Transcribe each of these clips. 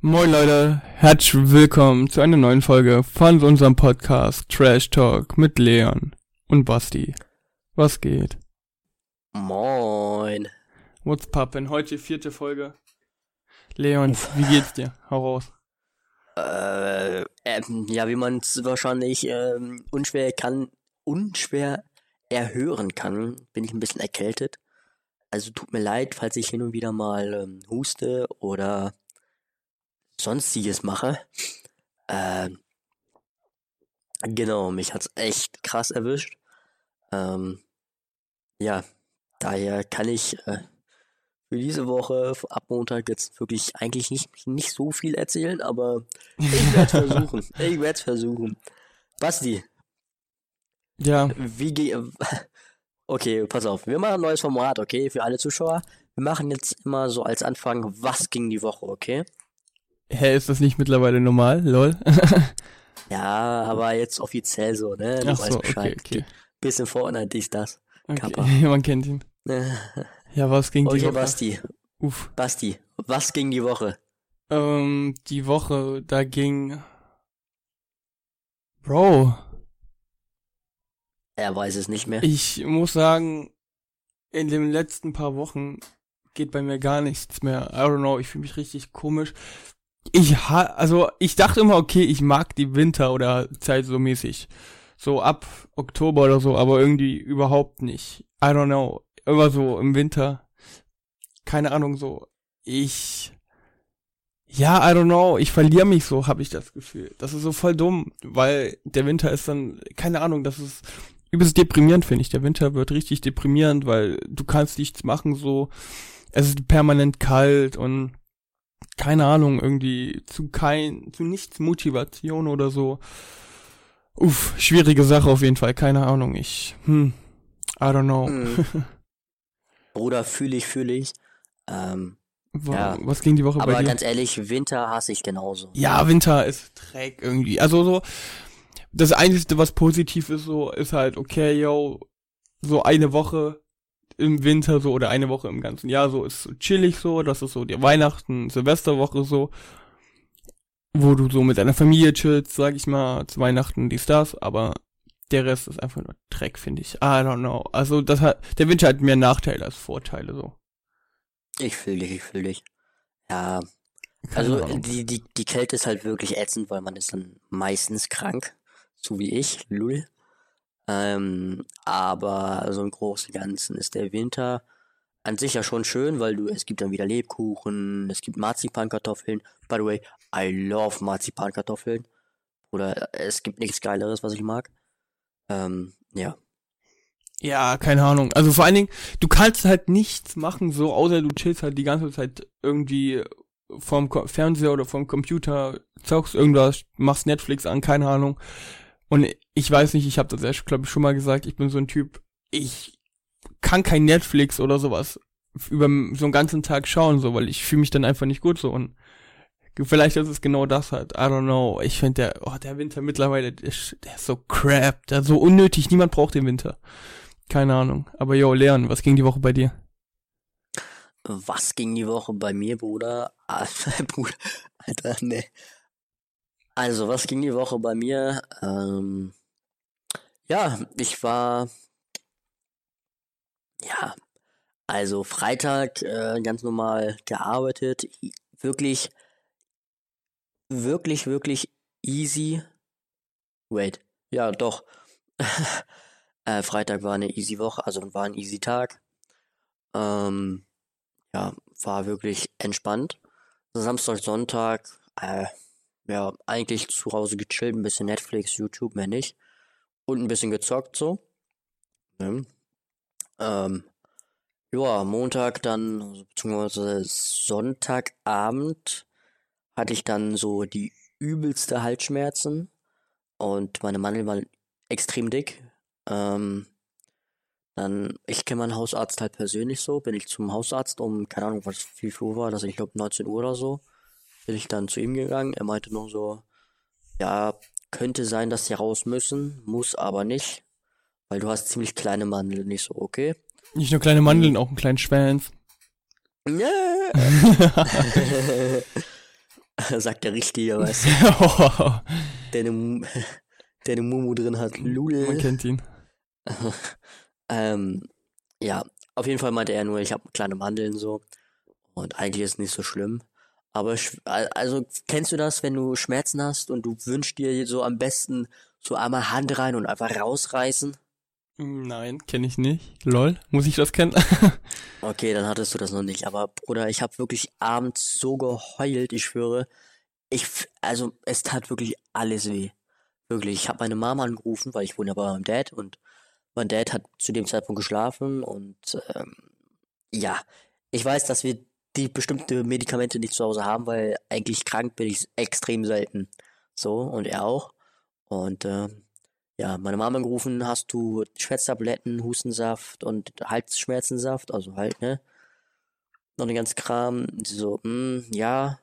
Moin Leute, herzlich willkommen zu einer neuen Folge von unserem Podcast Trash Talk mit Leon und Basti. Was geht? Moin. What's poppin'? Heute die vierte Folge. Leon, wie geht's dir? Hau raus. Äh, ähm, ja, wie man es wahrscheinlich ähm, unschwer kann, unschwer erhören kann, bin ich ein bisschen erkältet. Also tut mir leid, falls ich hin und wieder mal ähm, huste oder sonstiges mache. Ähm, genau, mich hat's echt krass erwischt. Ähm, ja, daher kann ich äh, für diese Woche ab Montag jetzt wirklich eigentlich nicht, nicht so viel erzählen, aber ich werde versuchen. ich werde versuchen. Basti. Ja. Wie geht. Okay, pass auf. Wir machen ein neues Format, okay, für alle Zuschauer. Wir machen jetzt immer so als Anfang, was ging die Woche, okay? Hä, ist das nicht mittlerweile normal? Lol. ja, aber jetzt offiziell so, ne? Du Ach weißt so, Bescheid. okay, okay. Bisschen Fortnite, dies, das. Kappa. okay. Man kennt ihn. Ja, was ging die Okay, Woche? Basti. Uff. Basti, was ging die Woche? Ähm, die Woche, da ging... Bro, Er weiß es nicht mehr. Ich muss sagen, in den letzten paar Wochen geht bei mir gar nichts mehr. I don't know, ich fühle mich richtig komisch. Ich ha also ich dachte immer, okay, ich mag die Winter oder Zeit so mäßig. So ab Oktober oder so, aber irgendwie überhaupt nicht. I don't know. Immer so im Winter. Keine Ahnung, so. Ich. Ja, I don't know. Ich verliere mich so, habe ich das Gefühl. Das ist so voll dumm, weil der Winter ist dann, keine Ahnung, das ist übelst deprimierend, finde ich. Der Winter wird richtig deprimierend, weil du kannst nichts machen, so. Es ist permanent kalt und keine Ahnung, irgendwie zu kein, zu nichts Motivation oder so. Uff, schwierige Sache auf jeden Fall, keine Ahnung. Ich, hm, I don't know. Mhm. Bruder, fühle ich, fühle ich. Ähm, Wa- Ja. Was ging die Woche aber bei dir? ganz ehrlich, Winter hasse ich genauso. Ja, Winter ist träg irgendwie. Also so, das Einzige, was positiv ist, so, ist halt, okay, yo, so eine Woche im Winter so oder eine Woche im ganzen Jahr so ist so chillig so, das ist so die Weihnachten, Silvesterwoche so, wo du so mit deiner Familie chillst, sag ich mal, zu Weihnachten, dies, das, aber der Rest ist einfach nur Dreck, finde ich. I don't know. Also das hat, der Winter hat mehr Nachteile als Vorteile so. Ich fühle dich, ich fühle dich. Ja, also die, die, die Kälte ist halt wirklich ätzend, weil man ist dann meistens krank. So wie ich, lull. Ähm, aber so im Großen und Ganzen ist der Winter an sich ja schon schön, weil du, es gibt dann wieder Lebkuchen, es gibt Marzipankartoffeln. By the way, I love Marzipankartoffeln. Oder es gibt nichts Geileres, was ich mag. Ähm, ja. Ja, keine Ahnung. Also vor allen Dingen, du kannst halt nichts machen, so außer du chillst halt die ganze Zeit irgendwie vorm Ko Fernseher oder vorm Computer, zockst irgendwas, machst Netflix an, keine Ahnung. Und ich weiß nicht, ich habe das ja, glaube ich, schon mal gesagt, ich bin so ein Typ, ich kann kein Netflix oder sowas über so einen ganzen Tag schauen, so, weil ich fühle mich dann einfach nicht gut so und vielleicht ist es genau das halt, I don't know. Ich finde der, oh, der Winter mittlerweile, der ist, der ist so crap, der ist so unnötig, niemand braucht den Winter. Keine Ahnung. Aber yo, Leon, was ging die Woche bei dir? Was ging die Woche bei mir, Bruder? Bruder, Alter, ne. Also, was ging die Woche bei mir? Ähm, ja, ich war, ja, also Freitag äh, ganz normal gearbeitet. Wirklich, wirklich, wirklich easy. Wait, ja, doch. äh, Freitag war eine easy Woche, also war ein easy Tag. Ähm, ja, war wirklich entspannt. Samstag, Sonntag, äh, ja, eigentlich zu Hause gechillt, ein bisschen Netflix, YouTube, mehr nicht. Und ein bisschen gezockt so. Ne? Ähm, ja, Montag dann, also beziehungsweise Sonntagabend hatte ich dann so die übelste Halsschmerzen und meine Mandeln waren extrem dick. Ähm, dann, ich kenne meinen Hausarzt halt persönlich so, bin ich zum Hausarzt um, keine Ahnung, was, viel Uhr war das, ich glaube 19 Uhr oder so, bin ich dann zu ihm gegangen. Er meinte nur so, ja, könnte sein, dass sie raus müssen, muss aber nicht, weil du hast ziemlich kleine Mandeln, nicht so, okay. Nicht nur kleine Mandeln, auch einen kleinen Schwanz. Ja. Sagt der Richtige, weißt du, oh, der eine, der eine Mumu drin hat. Lul. man kennt ihn. ähm, ja, auf jeden Fall meinte er nur, ich habe kleine Mandeln so. Und eigentlich ist es nicht so schlimm. Aber also kennst du das, wenn du Schmerzen hast und du wünschst dir so am besten so einmal Hand rein und einfach rausreißen? Nein, kenne ich nicht. Lol, muss ich das kennen? Okay, dann hattest du das noch nicht. Aber Bruder, ich habe wirklich abends so geheult, ich schwöre. Ich, also es tat wirklich alles weh. Wirklich. Ich habe meine Mama angerufen, weil ich wohne ja bei meinem Dad und mein Dad hat zu dem Zeitpunkt geschlafen und ähm, ja, ich weiß, dass wir die bestimmte Medikamente nicht zu Hause haben, weil eigentlich krank bin ich extrem selten. So, und er auch. Und ähm, ja, meine Mama angerufen, hast du Schmerztabletten, Hustensaft und Halsschmerzensaft, also halt, ne? Noch den ganzen Kram. Sie so, hm, ja,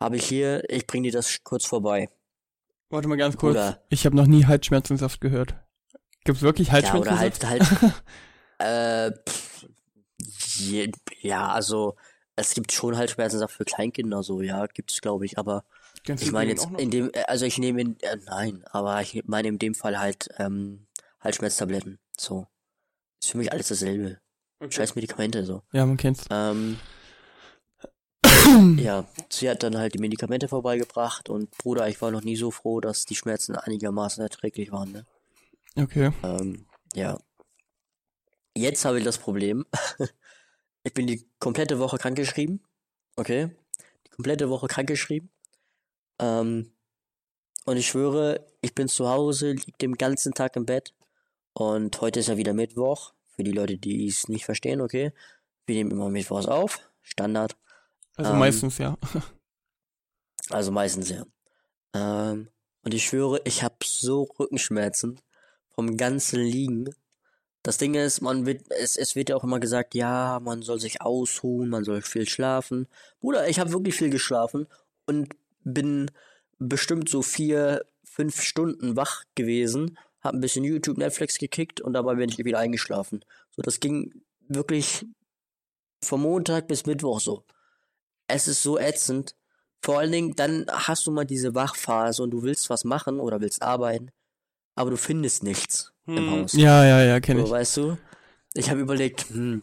habe ich hier, ich bring dir das kurz vorbei. Warte mal ganz kurz. Oder- Ich habe noch nie Halsschmerzensaft gehört. Gibt's wirklich Ja, oder halt, Halsschmerzensaft? halt, äh, pff, je, ja, also, es gibt schon Halsschmerzensaft für Kleinkinder, so, ja, gibt's, glaube ich, aber Kennst ich meine jetzt in dem, äh, also ich nehme in, äh, nein, aber ich meine in dem Fall halt, ähm, Halsschmerztabletten, so. Ist für mich alles dasselbe. Okay. Scheiß Medikamente, so. Ja, man kennt's. Ähm, ja, sie hat dann halt die Medikamente vorbeigebracht und Bruder, ich war noch nie so froh, dass die Schmerzen einigermaßen erträglich waren, ne? Okay. Ähm, ja. Jetzt habe ich das Problem. Ich bin die komplette Woche krankgeschrieben. Okay? Die komplette Woche krankgeschrieben. Ähm, und ich schwöre, ich bin zu Hause, lieg den ganzen Tag im Bett. Und heute ist ja wieder Mittwoch. Für die Leute, die es nicht verstehen, okay? Wir nehmen immer Mittwochs auf. Standard. Also Ähm, meistens, ja. Also meistens ja. Ähm, und ich schwöre, ich habe so Rückenschmerzen vom ganzen Liegen. Das Ding ist, man wird, es, es wird ja auch immer gesagt, ja, man soll sich ausruhen, man soll viel schlafen. Bruder, ich habe wirklich viel geschlafen und bin bestimmt so vier, fünf Stunden wach gewesen, habe ein bisschen YouTube, Netflix gekickt und dabei bin ich wieder eingeschlafen. So, das ging wirklich vom Montag bis Mittwoch so. Es ist so ätzend. Vor allen Dingen, dann hast du mal diese Wachphase und du willst was machen oder willst arbeiten, aber du findest nichts im Hm, Haus. Ja, ja, ja, kenne So, ich. weißt du? Ich habe überlegt, hm,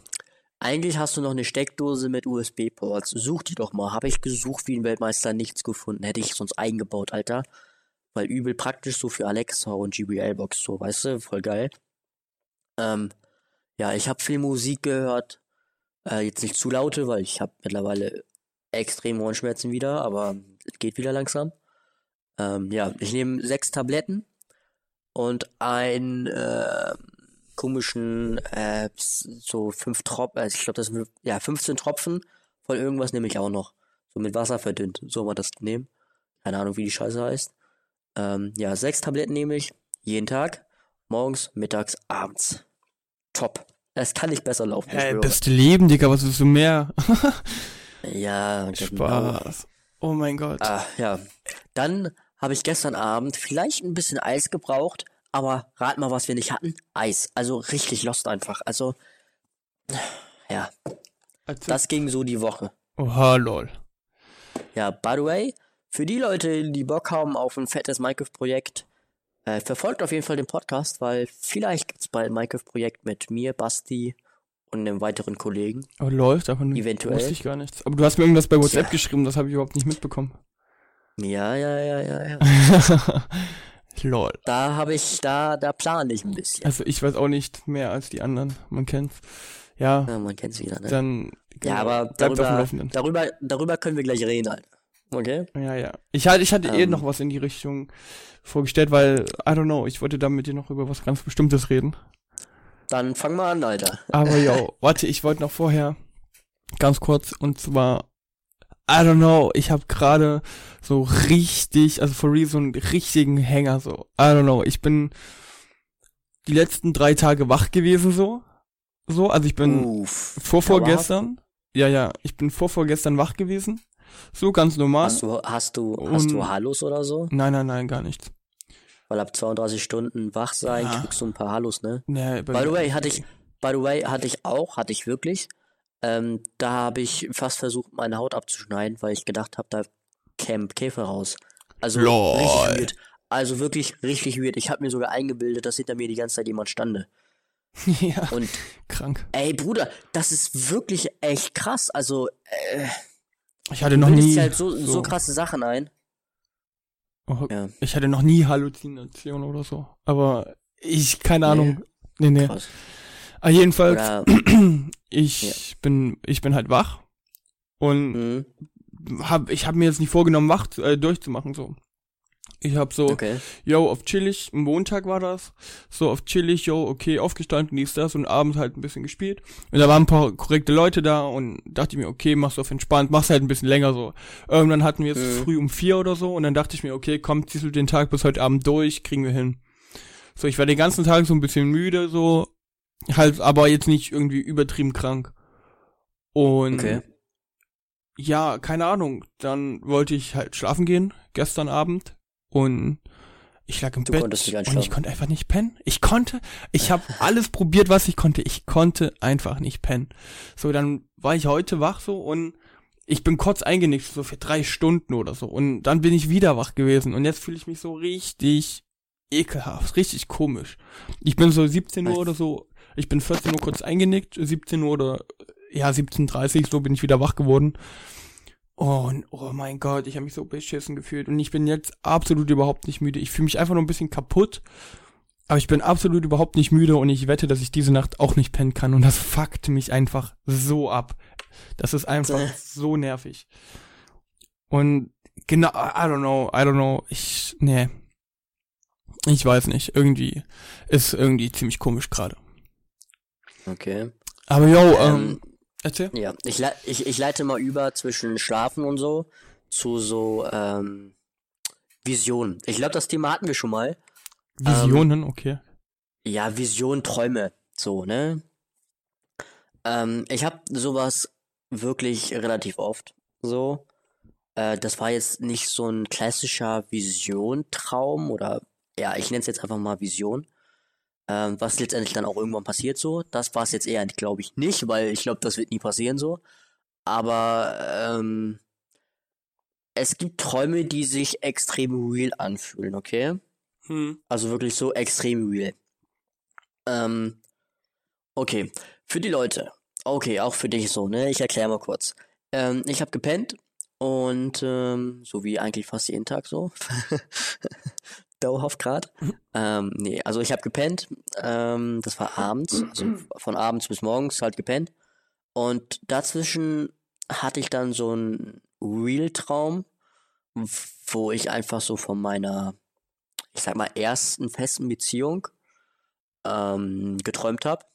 eigentlich hast du noch eine Steckdose mit USB-Ports. Such die doch mal. Habe ich gesucht wie ein Weltmeister, nichts gefunden. Hätte ich sonst eingebaut, Alter. Weil übel praktisch so für Alexa und GBL-Box, so, weißt du? Voll geil. Ähm, ja, ich habe viel Musik gehört. Äh, jetzt nicht zu laute, weil ich habe mittlerweile extrem Ohrenschmerzen wieder, aber es geht wieder langsam. Ähm, ja, ich nehme sechs Tabletten und ein äh, komischen äh, so fünf Tropfen, also ich glaube das sind ja 15 Tropfen von irgendwas nehme ich auch noch. So mit Wasser verdünnt. So mal das nehmen. Keine Ahnung, wie die Scheiße heißt. Ähm, ja, sechs Tabletten nehme ich. Jeden Tag. Morgens, mittags, abends. Top. Es kann nicht besser laufen. Hey, beste Leben, Digga, was ist so mehr? Ja, genau. Spaß. Oh mein Gott. Ah, ja. Dann habe ich gestern Abend vielleicht ein bisschen Eis gebraucht, aber rat mal, was wir nicht hatten. Eis. Also richtig lost einfach. Also, ja, Erzähl. das ging so die Woche. Oha, lol. Ja, by the way, für die Leute, die Bock haben auf ein fettes Minecraft-Projekt, äh, verfolgt auf jeden Fall den Podcast, weil vielleicht gibt's bald ein Minecraft-Projekt mit mir, Basti und einem weiteren Kollegen. Aber läuft, aber Eventuell. wusste ich gar nichts. Aber du hast mir irgendwas bei WhatsApp Tja. geschrieben, das habe ich überhaupt nicht mitbekommen. Ja, ja, ja, ja, ja. lol. Da habe ich, da, da plane ich ein bisschen. Also ich weiß auch nicht mehr als die anderen. Man kennt's. Ja, Ja, man kennt's wieder, ne? dann Ja, aber auf dem darüber, darüber, darüber können wir gleich reden, Alter. Okay? Ja, ja. Ich hatte, ich hatte eh Ähm. noch was in die Richtung vorgestellt, weil, I don't know, ich wollte da mit dir noch über was ganz Bestimmtes reden. Dann fang mal an, Alter. Aber yo, warte, ich wollte noch vorher ganz kurz und zwar, I don't know, ich habe gerade so richtig, also for real, so einen richtigen Hänger, so, I don't know, ich bin die letzten drei Tage wach gewesen, so, so, also ich bin Uff. vorvorgestern, ja, ja, ich bin vorvorgestern wach gewesen, so ganz normal. Hast du, hast du, hast du Hallos oder so? Nein, nein, nein, gar nichts. Weil ab 32 Stunden wach sein, Ja. kriegst du ein paar Hallos, ne? Nee, By the way, hatte ich, by the way, hatte ich auch, hatte ich wirklich. Ähm, da habe ich fast versucht, meine Haut abzuschneiden, weil ich gedacht habe, da Camp Käfer raus. Also Lol. richtig weird. Also wirklich richtig weird. Ich habe mir sogar eingebildet, dass hinter mir die ganze Zeit jemand stande. ja, Und krank. ey, Bruder, das ist wirklich echt krass. Also, äh, Ich hatte noch nie halt so, so. krasse Sachen ein. Oh, Ja. Ich hatte noch nie Halluzinationen oder so. Aber ich, keine Nee. Ahnung. Nee, nee. Krass. Aber jedenfalls, Oder, ich Ja. bin, ich bin halt wach. Und mh, hab, ich habe mir jetzt nicht vorgenommen, wach äh, durchzumachen, so. Ich hab so, okay. yo, auf chillig, Montag war das, so auf chillig, yo, okay, aufgestanden, dies, das und abends halt ein bisschen gespielt. Und da waren ein paar korrekte Leute da und dachte ich mir, okay, mach's auf entspannt, mach's halt ein bisschen länger so. Irgendwann hatten wir es Mhm. früh um vier oder so und dann dachte ich mir, okay, komm, ziehst du den Tag bis heute Abend durch, kriegen wir hin. So, ich war den ganzen Tag so ein bisschen müde, so, halt, aber jetzt nicht irgendwie übertrieben krank. Und Okay. ja, keine Ahnung. Dann wollte ich halt schlafen gehen, gestern Abend. Und ich lag im Du Bett und ich konnte einfach nicht pennen. Ich konnte, ich habe alles probiert, was ich konnte. Ich konnte einfach nicht pennen. So, dann war ich heute wach so und ich bin kurz eingenickt, so für drei Stunden oder so. Und dann bin ich wieder wach gewesen. Und jetzt fühle ich mich so richtig ekelhaft, richtig komisch. Ich bin so 17 Uhr oder so, ich bin 14 Uhr kurz eingenickt, 17 Uhr oder ja, 17.30 so bin ich wieder wach geworden. Und oh mein Gott, ich habe mich so beschissen gefühlt. Und ich bin jetzt absolut überhaupt nicht müde. Ich fühle mich einfach nur ein bisschen kaputt. Aber ich bin absolut überhaupt nicht müde und ich wette, dass ich diese Nacht auch nicht pennen kann. Und das fuckt mich einfach so ab. Das ist einfach Äh. so nervig. Und genau, I don't know, I don't know. Ich, nee. Ich weiß nicht. Irgendwie ist irgendwie ziemlich komisch gerade. Okay. Aber yo, ähm, Ähm, erzähl. Ja, ich, lei- ich, ich leite mal über zwischen Schlafen und so zu so ähm, Visionen. Ich glaube, das Thema hatten wir schon mal. Visionen, okay. Ja, Vision, Träume, so, ne? Ähm, ich habe sowas wirklich relativ oft, so. Äh, das war jetzt nicht so ein klassischer Vision-Traum oder, ja, ich nenne es jetzt einfach mal Vision. Ähm, was letztendlich dann auch irgendwann passiert, so. Das war es jetzt eher, glaube ich, nicht, weil ich glaube, das wird nie passieren, so. Aber, ähm, es gibt Träume, die sich extrem real anfühlen, okay? Hm. Also wirklich so extrem real. Ähm, okay. Für die Leute. Okay, auch für dich so, ne? Ich erkläre mal kurz. Ähm, ich habe gepennt und ähm, so wie eigentlich fast jeden Tag so. Dauerhaft grad. Ähm, nee, also ich habe gepennt. Ähm, das war abends, also von abends bis morgens halt gepennt. Und dazwischen hatte ich dann so einen Real-Traum, wo ich einfach so von meiner ich sag mal, ersten festen Beziehung ähm, geträumt habe.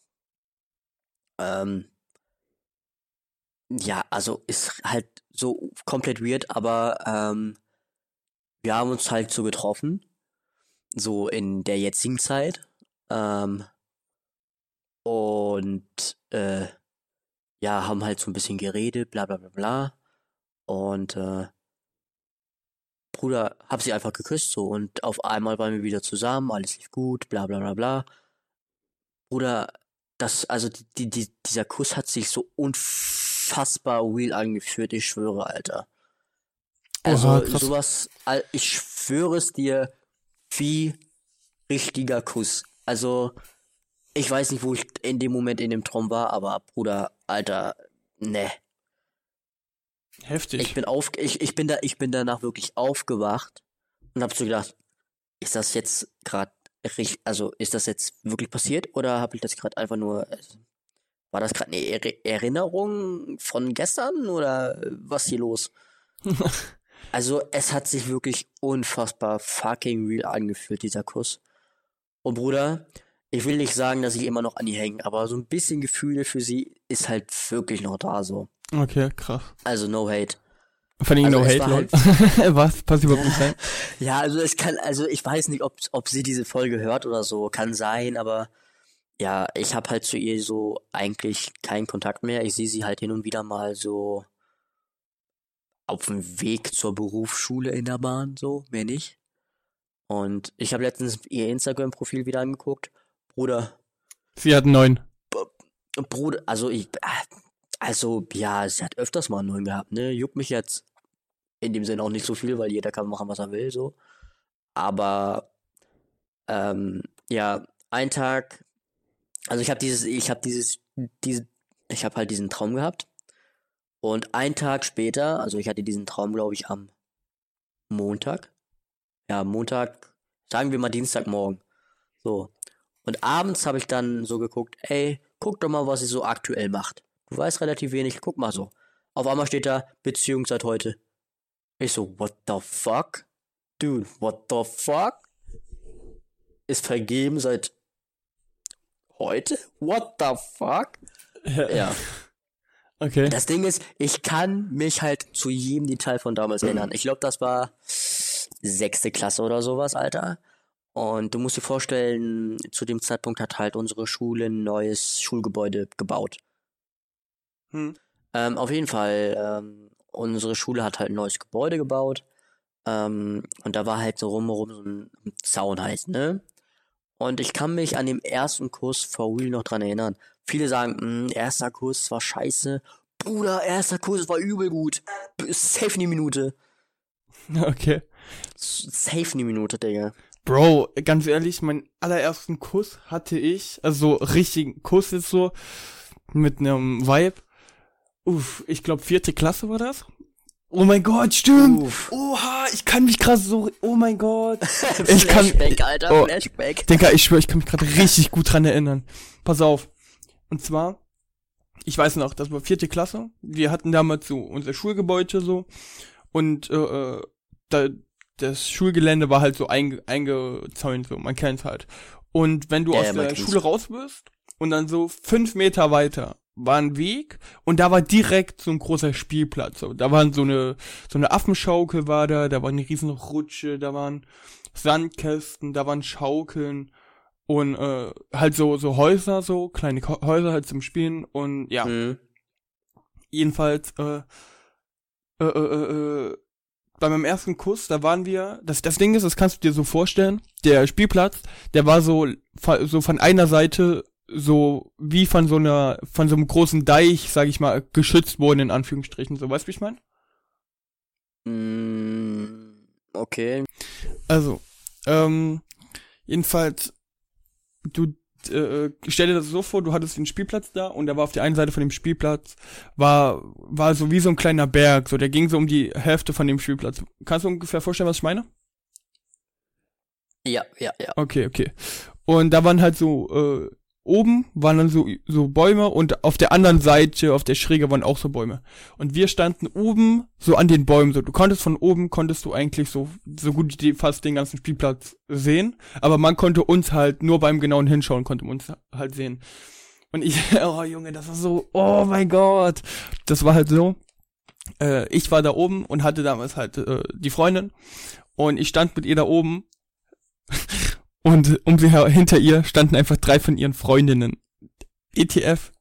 Ähm, ja, also ist halt so komplett weird, aber ähm, wir haben uns halt so getroffen, so in der jetzigen Zeit. Ähm, und äh, ja, haben halt so ein bisschen geredet, bla bla bla bla. Und äh, Bruder, hab sie einfach geküsst so und auf einmal waren wir wieder zusammen, alles lief gut, bla bla bla bla. Bruder, das, also die, die, die, dieser Kuss hat sich so unfassbar real angefühlt, ich schwöre, Alter. Also Oha, sowas, ich schwöre es dir, wie richtiger Kuss. Also, ich weiß nicht, wo ich in dem Moment in dem Traum war, aber Bruder, Alter, ne. Heftig. Ich bin auf, ich, ich bin da, ich bin danach wirklich aufgewacht und hab so gedacht, ist das jetzt gerade richtig, also ist das jetzt wirklich passiert oder habe ich das gerade einfach nur, war das gerade eine Er Erinnerung von gestern oder was hier los? Also es hat sich wirklich unfassbar fucking real angefühlt, dieser Kuss. Und Bruder, ich will nicht sagen, dass ich immer noch an ihr hänge, aber so ein bisschen Gefühle für sie ist halt wirklich noch da so. Okay, krass. Also no hate. Vor allem Also no hate, war lol. Was? Passt überhaupt nicht rein. Ja, also es kann, also ich weiß nicht, ob, ob sie diese Folge hört oder so, kann sein, aber ja, ich habe halt zu ihr so eigentlich keinen Kontakt mehr. Ich sehe sie halt hin und wieder mal so auf dem Weg zur Berufsschule in der Bahn, so, mehr nicht. Und ich habe letztens ihr Instagram-Profil wieder angeguckt. Bruder, Sie hat neun. Bruder, also ich, also ja, sie hat öfters mal einen neuen gehabt, ne? Juckt mich jetzt in dem Sinne auch nicht so viel, weil jeder kann machen, was er will, so. Aber ähm, ja, ein Tag, also ich habe dieses, ich habe dieses, diese, ich habe halt diesen Traum gehabt. Und ein Tag später, also ich hatte diesen Traum, glaube ich, am Montag. Ja, Montag, sagen wir mal Dienstagmorgen. So. Und abends habe ich dann so geguckt, ey, guck doch mal, was sie so aktuell macht. Du weißt relativ wenig, guck mal so. Auf einmal steht da Beziehung seit heute. Ich so, what the fuck? Dude, what the fuck? Ist vergeben seit heute? What the fuck? Ja. Okay. Das Ding ist, ich kann mich halt zu jedem Detail von damals erinnern. Ich glaube, das war sechste Klasse oder sowas, Alter. Und du musst dir vorstellen, zu dem Zeitpunkt hat halt unsere Schule ein neues Schulgebäude gebaut. Hm. Ähm, auf jeden Fall, ähm, unsere Schule hat halt ein neues Gebäude gebaut. Ähm, und da war halt so rumherum so ein Zaun halt, ne? Und ich kann mich an dem ersten Kurs for real noch dran erinnern. Viele sagen, "Mm, erster Kurs war scheiße. Bruder, erster Kurs war übel gut. Safe eine Minute. Okay. Safe eine Minute, Digga. Bro, ganz ehrlich, meinen allerersten Kuss hatte ich, also so richtigen Kuss ist so, mit einem Vibe. Uff, ich glaube vierte Klasse war das. Oh mein Gott, stimmt. Uff. Oha, ich kann mich gerade so, oh mein Gott. Ich kann- Flashback, Alter, Oh. Flashback. Digga, ich schwöre, ich kann mich gerade richtig gut dran erinnern. Pass auf. Und zwar, ich weiß noch, das war vierte Klasse. Wir hatten damals so unser Schulgebäude so. Und äh, äh, da, das Schulgelände war halt so einge, eingezäunt, so, man kennt's halt. Und wenn du Ja, aus ja, der. Schule raus bist und dann so fünf Meter weiter war ein Weg und da war direkt so ein großer Spielplatz. Da waren so eine, so eine Affenschaukel war da, da war eine riesen Rutsche, da waren Sandkästen, da waren Schaukeln und äh, halt so so Häuser, so kleine Häuser halt zum Spielen und ja, Mhm. jedenfalls äh, äh, äh, äh, bei meinem ersten Kuss, da waren wir, das das Ding ist, das kannst du dir so vorstellen, der Spielplatz, der war so so von einer Seite so wie von so einer von so einem großen Deich, sag ich mal, geschützt worden in Anführungsstrichen, so weißt du, wie ich meine? Mm, okay. Also, ähm, jedenfalls, du äh, stell dir das so vor, du hattest den Spielplatz da und da war auf der einen Seite von dem Spielplatz war war so wie so ein kleiner Berg, so der ging so um die Hälfte von dem Spielplatz. Kannst du ungefähr vorstellen, was ich meine? Ja, ja, ja. Okay, okay. Und da waren halt so äh, oben waren dann so so Bäume und auf der anderen Seite, auf der Schräge waren auch so Bäume. Und wir standen oben so an den Bäumen so. Du konntest von oben konntest du eigentlich so so gut fast den ganzen Spielplatz sehen, aber man konnte uns halt nur beim genauen Hinschauen konnte man uns halt sehen. Und ich oh Junge, das war so oh mein Gott. Das war halt so äh, ich war da oben und hatte damals halt äh, die Freundin und ich stand mit ihr da oben und um sie her hinter ihr standen einfach drei von ihren Freundinnen. ETF.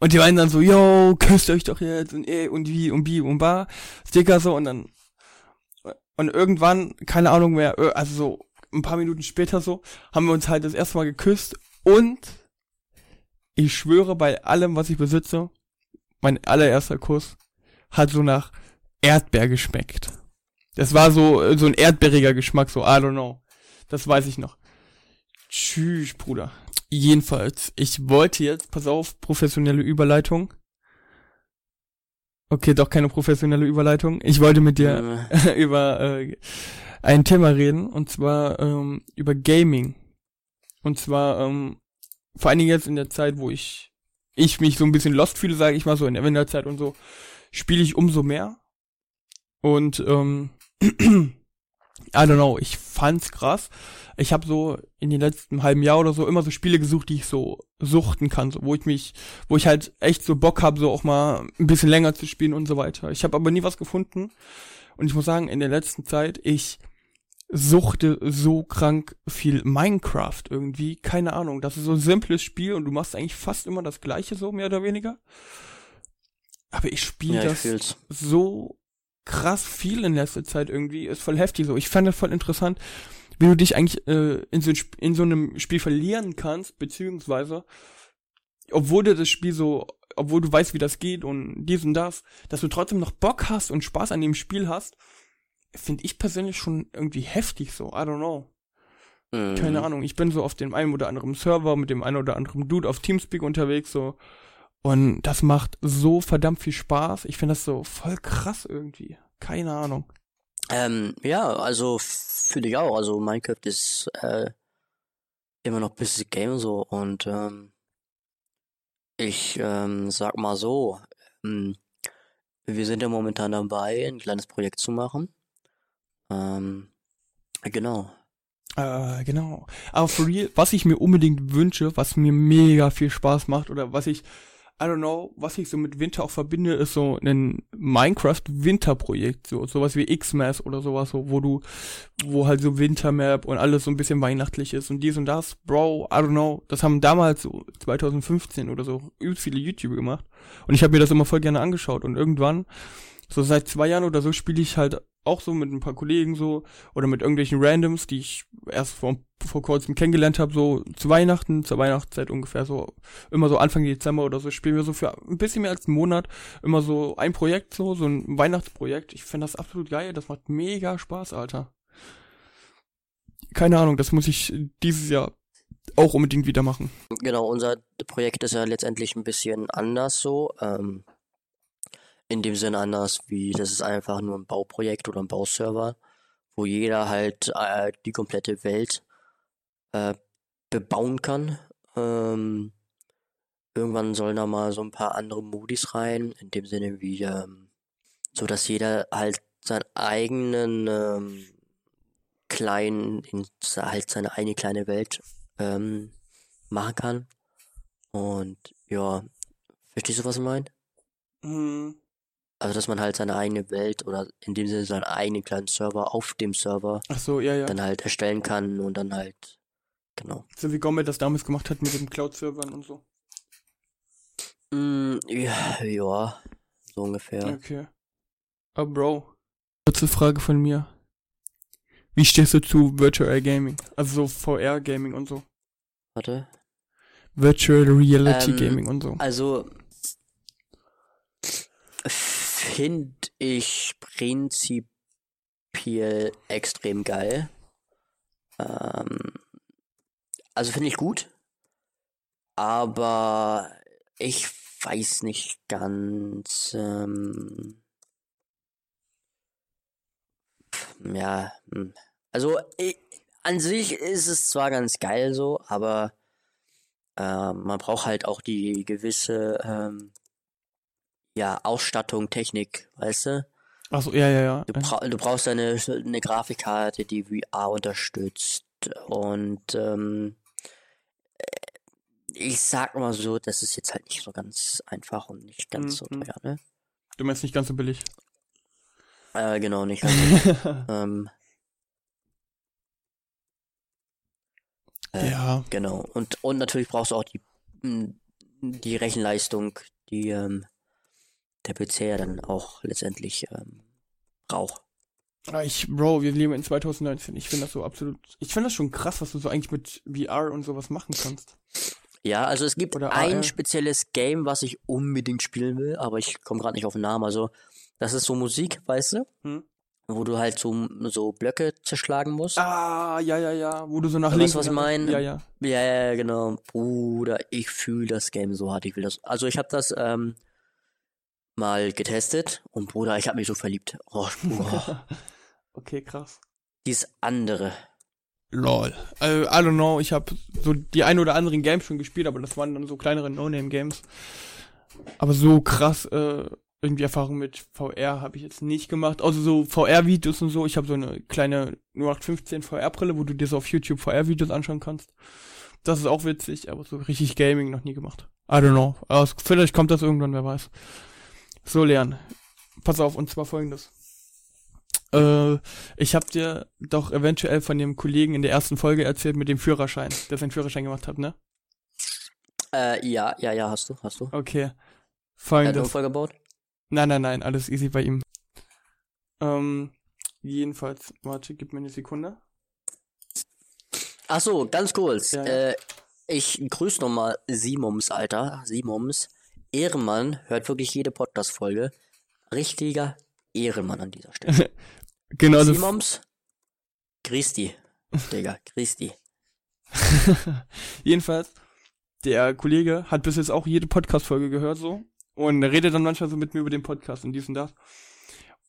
Und die waren dann so, yo, küsst euch doch jetzt und eh und wie und wie und bar. Sticker so und dann und irgendwann, keine Ahnung mehr, ö- also so ein paar Minuten später so, haben wir uns halt das erste Mal geküsst und ich schwöre bei allem, was ich besitze, mein allererster Kuss hat so nach Erdbeer geschmeckt. Das war so, äh, so ein erdbeeriger Geschmack, so, I don't know. Das weiß ich noch. Tschüss, Bruder. Jedenfalls, ich wollte jetzt, pass auf, professionelle Überleitung. Okay, doch keine professionelle Überleitung. Ich wollte mit dir Ähm, über äh, ein Thema reden, und zwar ähm, über Gaming. Und zwar ähm, vor allen Dingen jetzt in der Zeit, wo ich ich mich so ein bisschen lost fühle, sage ich mal so in der Winterzeit und so, spiele ich umso mehr. Und ähm, I don't know, ich fand's krass. Ich habe so in den letzten halben Jahr oder so immer so Spiele gesucht, die ich so suchten kann, so wo ich mich, wo ich halt echt so Bock habe, so auch mal ein bisschen länger zu spielen und so weiter. Ich habe aber nie was gefunden. Und ich muss sagen, in der letzten Zeit, ich suchte so krank viel Minecraft irgendwie. Keine Ahnung. Das ist so ein simples Spiel und du machst eigentlich fast immer das gleiche, so mehr oder weniger. Aber ich spiele ja, ich das fühl's. so krass viel in letzter Zeit irgendwie. Ist voll heftig so. Ich fand das voll interessant, wie du dich eigentlich äh, in, so, in so einem Spiel verlieren kannst, beziehungsweise, obwohl dir das Spiel so obwohl du weißt, wie das geht und dies und das, dass du trotzdem noch Bock hast und Spaß an dem Spiel hast, finde ich persönlich schon irgendwie heftig so. I don't know. Keine Ahnung. Ich bin so auf dem einen oder anderen Server mit dem einen oder anderen Dude auf Teamspeak unterwegs so. Und das macht so verdammt viel Spaß. Ich finde das so voll krass irgendwie. Keine Ahnung. Ähm, ja, also finde ich auch. Also Minecraft ist äh, immer noch Business Game so und ähm, ich ähm, sag mal so, ähm, wir sind ja momentan dabei, ein kleines Projekt zu machen. Ähm, genau. Äh, genau. Aber for real, was ich mir unbedingt wünsche, was mir mega viel Spaß macht oder was ich, I don't know, was ich so mit Winter auch verbinde, ist so ein Minecraft-Winterprojekt, so sowas wie Xmas oder sowas, so, wo du, wo halt so Wintermap und alles so ein bisschen weihnachtlich ist und dies und das, Bro, I don't know, das haben damals so 2015 oder so übelst viele YouTuber gemacht und ich habe mir das immer voll gerne angeschaut und irgendwann so seit zwei Jahren oder so spiele ich halt auch so mit ein paar Kollegen so oder mit irgendwelchen Randoms, die ich erst vor, vor kurzem kennengelernt habe, so zu Weihnachten, zur Weihnachtszeit ungefähr so, immer so Anfang Dezember oder so, spielen wir so für ein bisschen mehr als einen Monat immer so ein Projekt so, so ein Weihnachtsprojekt. Ich finde das absolut geil, das macht mega Spaß, Alter. Keine Ahnung, das muss ich dieses Jahr auch unbedingt wieder machen. Genau, unser Projekt ist ja letztendlich ein bisschen anders so. Ähm, in dem Sinne anders, wie das ist einfach nur ein Bauprojekt oder ein Bauserver, wo jeder halt äh, die komplette Welt äh, bebauen kann. Ähm, irgendwann sollen da mal so ein paar andere Modis rein, in dem Sinne wie, ähm, so dass jeder halt seinen eigenen ähm, kleinen, in, halt seine eigene kleine Welt ähm, machen kann. Und ja, verstehst du, was ich meine? Mhm. Also, dass man halt seine eigene Welt oder in dem Sinne seinen eigenen kleinen Server auf dem Server Ach so, ja, ja. dann halt erstellen kann und dann halt, genau. So wie Gomet das damals gemacht hat mit den Cloud-Servern und so. Mm, ja, ja, so ungefähr. Okay. Aber Bro, kurze Frage von mir. Wie stehst du zu Virtual Gaming? Also so VR Gaming und so. Warte. Virtual Reality Ähm, Gaming und so. Also, finde ich prinzipiell extrem geil. Ähm, also finde ich gut. Aber ich weiß nicht ganz. Ähm, ja, hm. also ich, an sich ist es zwar ganz geil so, aber äh, man braucht halt auch die gewisse ähm, ja, Ausstattung, Technik, weißt du? Ach so, ja, ja, ja. Du, bra du brauchst eine, eine Grafikkarte, die VR unterstützt. Und ähm, äh, ich sag mal so, das ist jetzt halt nicht so ganz einfach und nicht ganz so Mhm. teuer, ne? Du meinst nicht ganz so billig. Äh, genau, nicht ganz so. ähm, äh, ja. Genau. Und, und natürlich brauchst du auch die, die Rechenleistung, die ähm, der PC ja dann auch letztendlich ähm, braucht. Ah, Ich, Bro, wir leben in 2019. Ich finde das so absolut. Ich finde das schon krass, was du so eigentlich mit VR und sowas machen kannst. Ja, also es gibt Oder ein AR. spezielles Game, was ich unbedingt spielen will, aber ich komme gerade nicht auf den Namen. Also, das ist so Musik, weißt du? Hm? Wo du halt so, so Blöcke zerschlagen musst. Ah, ja, ja, ja. Wo du so nach links. was ich meine? Ja, ja. Ja, ja, ja, genau. Bruder, ich fühle das Game so hart. Ich will das. Also, ich habe das ähm, mal getestet und Bruder, ich habe mich so verliebt. Oh, oh, okay, krass. dieses andere. Lol. Äh, I don't know, ich habe so die ein oder anderen Games schon gespielt, aber das waren dann so kleinere No-Name-Games. Aber so krass, äh, irgendwie Erfahrung mit VR habe ich jetzt nicht gemacht. Also so VR-Videos und so. Ich habe so eine kleine 0815 VR-Brille, wo du dir so auf YouTube VR-Videos anschauen kannst. Das ist auch witzig, aber so richtig Gaming noch nie gemacht. I don't know. Es- vielleicht kommt das irgendwann, wer weiß. So, Leon. Pass auf, und zwar folgendes. Äh, ich habe dir doch eventuell von dem Kollegen in der ersten Folge erzählt mit dem Führerschein, der seinen Führerschein gemacht hat, ne? Äh, ja, ja, ja, hast du, hast du. Okay. Er hat Folgendes. Unfall gebaut? Nein, nein, nein, alles easy bei ihm. Ähm, jedenfalls, warte, gib mir eine Sekunde. Ach so, ganz kurz. Ja, ja. Äh, ich grüße nochmal Simums, Alter. Simums. Ehrenmann hört wirklich jede Podcast-Folge. Richtiger Ehrenmann an dieser Stelle. Genau, Simons, Christi. Digga, Christi. jedenfalls, der Kollege hat bis jetzt auch jede Podcast-Folge gehört, so. Und redet dann manchmal so mit mir über den Podcast und dies und das.